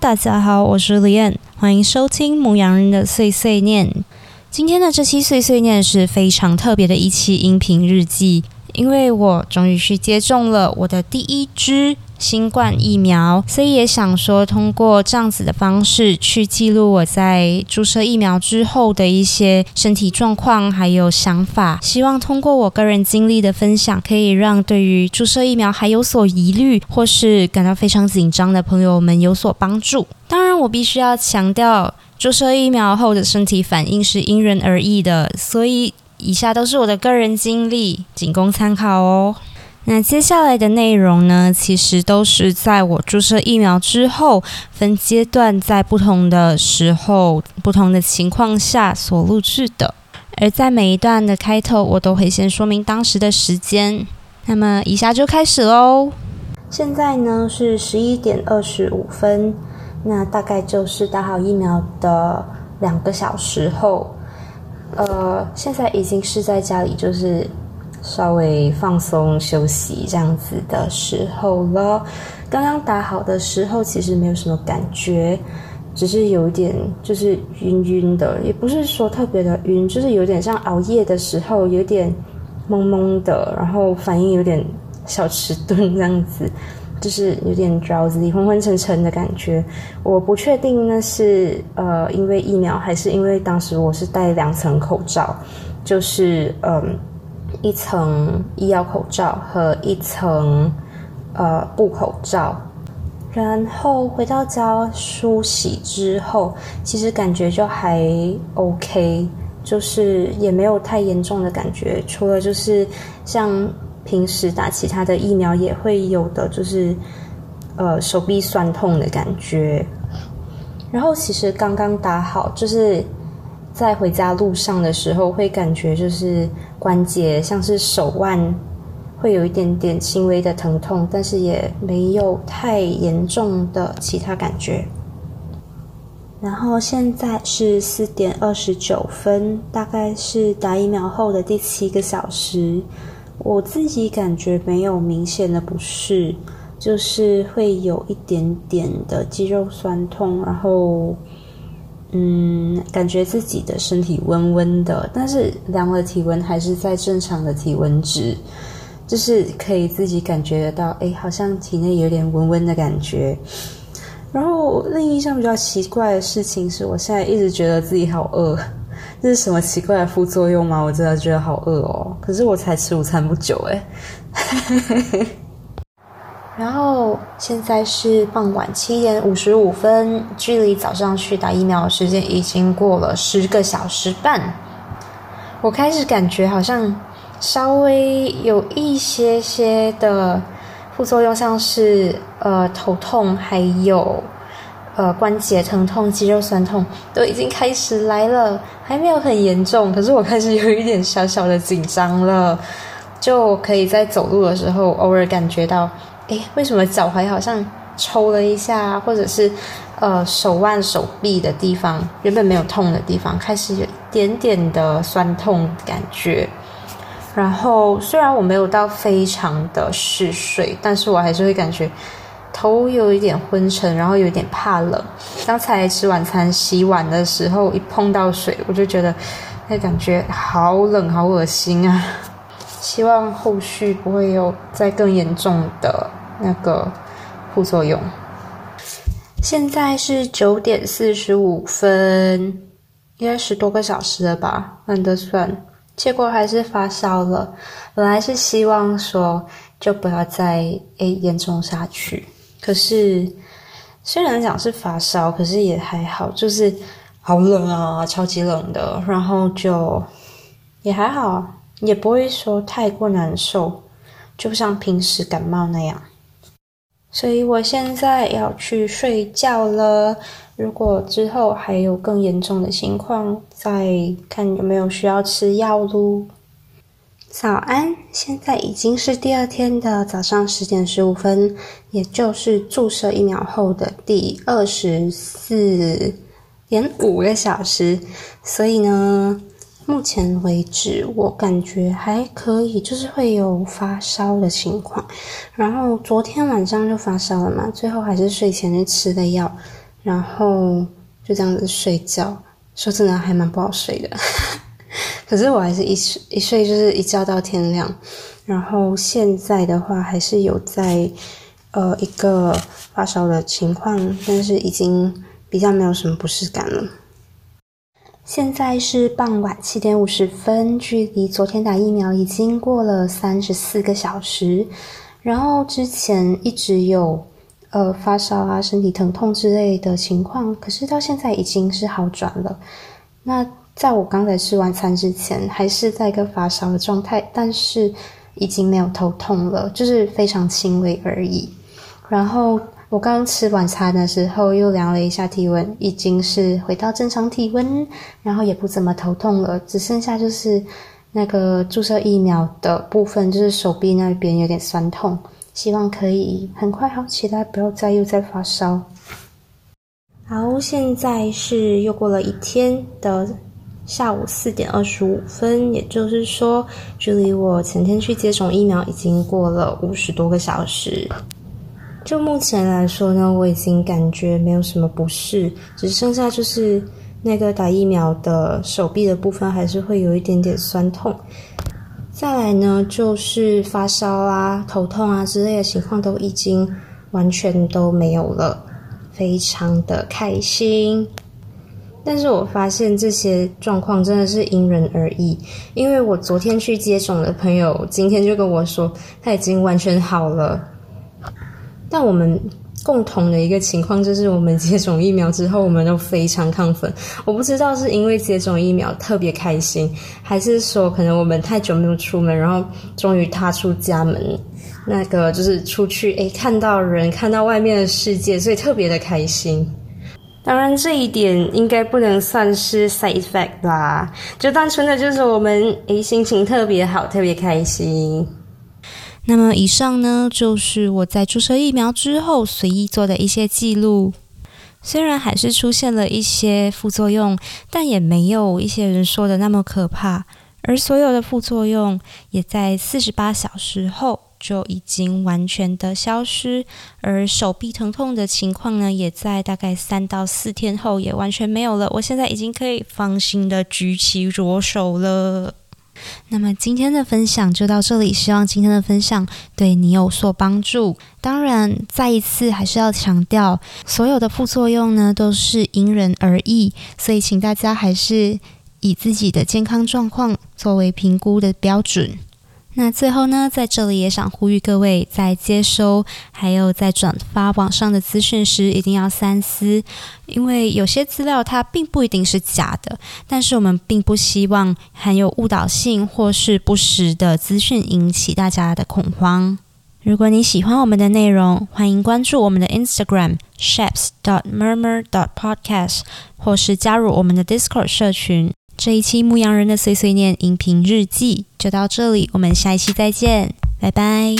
大家好，我是李燕，欢迎收听牧羊人的碎碎念。今天的这期碎碎念是非常特别的一期音频日记，因为我终于去接种了我的第一支新冠疫苗，所以也想说通过这样子的方式去记录我在注射疫苗之后的一些身体状况还有想法，希望通过我个人经历的分享，可以让对于注射疫苗还有所疑虑或是感到非常紧张的朋友们有所帮助。当然，我必须要强调。注射疫苗后的身体反应是因人而异的，所以以下都是我的个人经历，仅供参考哦。那接下来的内容呢，其实都是在我注射疫苗之后分阶段，在不同的时候、不同的情况下所录制的。而在每一段的开头，我都会先说明当时的时间。那么，以下就开始喽。现在呢是十一点二十五分。那大概就是打好疫苗的两个小时后，呃，现在已经是在家里，就是稍微放松休息这样子的时候了。刚刚打好的时候，其实没有什么感觉，只是有一点就是晕晕的，也不是说特别的晕，就是有点像熬夜的时候有点懵懵的，然后反应有点小迟钝这样子。就是有点 drowsy 昏昏沉沉的感觉，我不确定那是呃因为疫苗还是因为当时我是戴两层口罩，就是嗯一层医药口罩和一层呃布口罩，然后回到家梳洗之后，其实感觉就还 OK，就是也没有太严重的感觉，除了就是像。平时打其他的疫苗也会有的，就是呃手臂酸痛的感觉。然后其实刚刚打好，就是在回家路上的时候会感觉就是关节像是手腕会有一点点轻微的疼痛，但是也没有太严重的其他感觉。然后现在是四点二十九分，大概是打疫苗后的第七个小时。我自己感觉没有明显的不适，就是会有一点点的肌肉酸痛，然后，嗯，感觉自己的身体温温的，但是量了体温还是在正常的体温值，就是可以自己感觉得到，哎，好像体内有点温温的感觉。然后另一项比较奇怪的事情是，我现在一直觉得自己好饿。这是什么奇怪的副作用吗？我真的觉得好饿哦。可是我才吃午餐不久哎。然后现在是傍晚七点五十五分，距离早上去打疫苗的时间已经过了十个小时半。我开始感觉好像稍微有一些些的副作用，像是呃头痛，还有。呃，关节疼痛、肌肉酸痛都已经开始来了，还没有很严重，可是我开始有一点小小的紧张了。就可以在走路的时候，偶尔感觉到，哎，为什么脚踝好像抽了一下，或者是呃手腕、手臂的地方原本没有痛的地方，开始有一点点的酸痛感觉。然后虽然我没有到非常的嗜睡，但是我还是会感觉。头有一点昏沉，然后有点怕冷。刚才吃晚餐、洗碗的时候，一碰到水，我就觉得那感觉好冷、好恶心啊！希望后续不会有再更严重的那个副作用。现在是九点四十五分，应该十多个小时了吧？懒得算，结果还是发烧了。本来是希望说，就不要再诶严重下去。可是，虽然讲是发烧，可是也还好，就是好冷啊，超级冷的。然后就也还好，也不会说太过难受，就像平时感冒那样。所以我现在要去睡觉了。如果之后还有更严重的情况，再看有没有需要吃药喽。早安，现在已经是第二天的早上十点十五分，也就是注射疫苗后的第二十四点五个小时。所以呢，目前为止我感觉还可以，就是会有发烧的情况。然后昨天晚上就发烧了嘛，最后还是睡前去吃的药，然后就这样子睡觉。说真的，还蛮不好睡的。可是我还是一睡一睡就是一觉到天亮。然后现在的话，还是有在呃一个发烧的情况，但是已经比较没有什么不适感了。现在是傍晚七点五十分，距离昨天打疫苗已经过了三十四个小时。然后之前一直有呃发烧啊、身体疼痛之类的情况，可是到现在已经是好转了。那在我刚才吃完餐之前，还是在一个发烧的状态，但是已经没有头痛了，就是非常轻微而已。然后。我刚吃晚餐的时候又量了一下体温，已经是回到正常体温，然后也不怎么头痛了，只剩下就是那个注射疫苗的部分，就是手臂那边有点酸痛，希望可以很快好起来，不要再又再发烧。好，现在是又过了一天的下午四点二十五分，也就是说，距离我前天去接种疫苗已经过了五十多个小时。就目前来说呢，我已经感觉没有什么不适，只剩下就是那个打疫苗的手臂的部分还是会有一点点酸痛。再来呢，就是发烧啊、头痛啊之类的情况都已经完全都没有了，非常的开心。但是我发现这些状况真的是因人而异，因为我昨天去接种的朋友，今天就跟我说他已经完全好了。但我们共同的一个情况就是，我们接种疫苗之后，我们都非常亢奋。我不知道是因为接种疫苗特别开心，还是说可能我们太久没有出门，然后终于踏出家门，那个就是出去诶，看到人，看到外面的世界，所以特别的开心。当然，这一点应该不能算是 side effect 啦，就单纯的就是我们诶心情特别好，特别开心。那么以上呢，就是我在注射疫苗之后随意做的一些记录。虽然还是出现了一些副作用，但也没有一些人说的那么可怕。而所有的副作用也在四十八小时后就已经完全的消失，而手臂疼痛的情况呢，也在大概三到四天后也完全没有了。我现在已经可以放心的举起左手了。那么今天的分享就到这里，希望今天的分享对你有所帮助。当然，再一次还是要强调，所有的副作用呢都是因人而异，所以请大家还是以自己的健康状况作为评估的标准。那最后呢，在这里也想呼吁各位，在接收还有在转发网上的资讯时，一定要三思，因为有些资料它并不一定是假的，但是我们并不希望含有误导性或是不实的资讯引起大家的恐慌。如果你喜欢我们的内容，欢迎关注我们的 Instagram shapes dot murmur dot podcast，或是加入我们的 Discord 社群。这一期牧羊人的碎碎念音频日记就到这里，我们下一期再见，拜拜。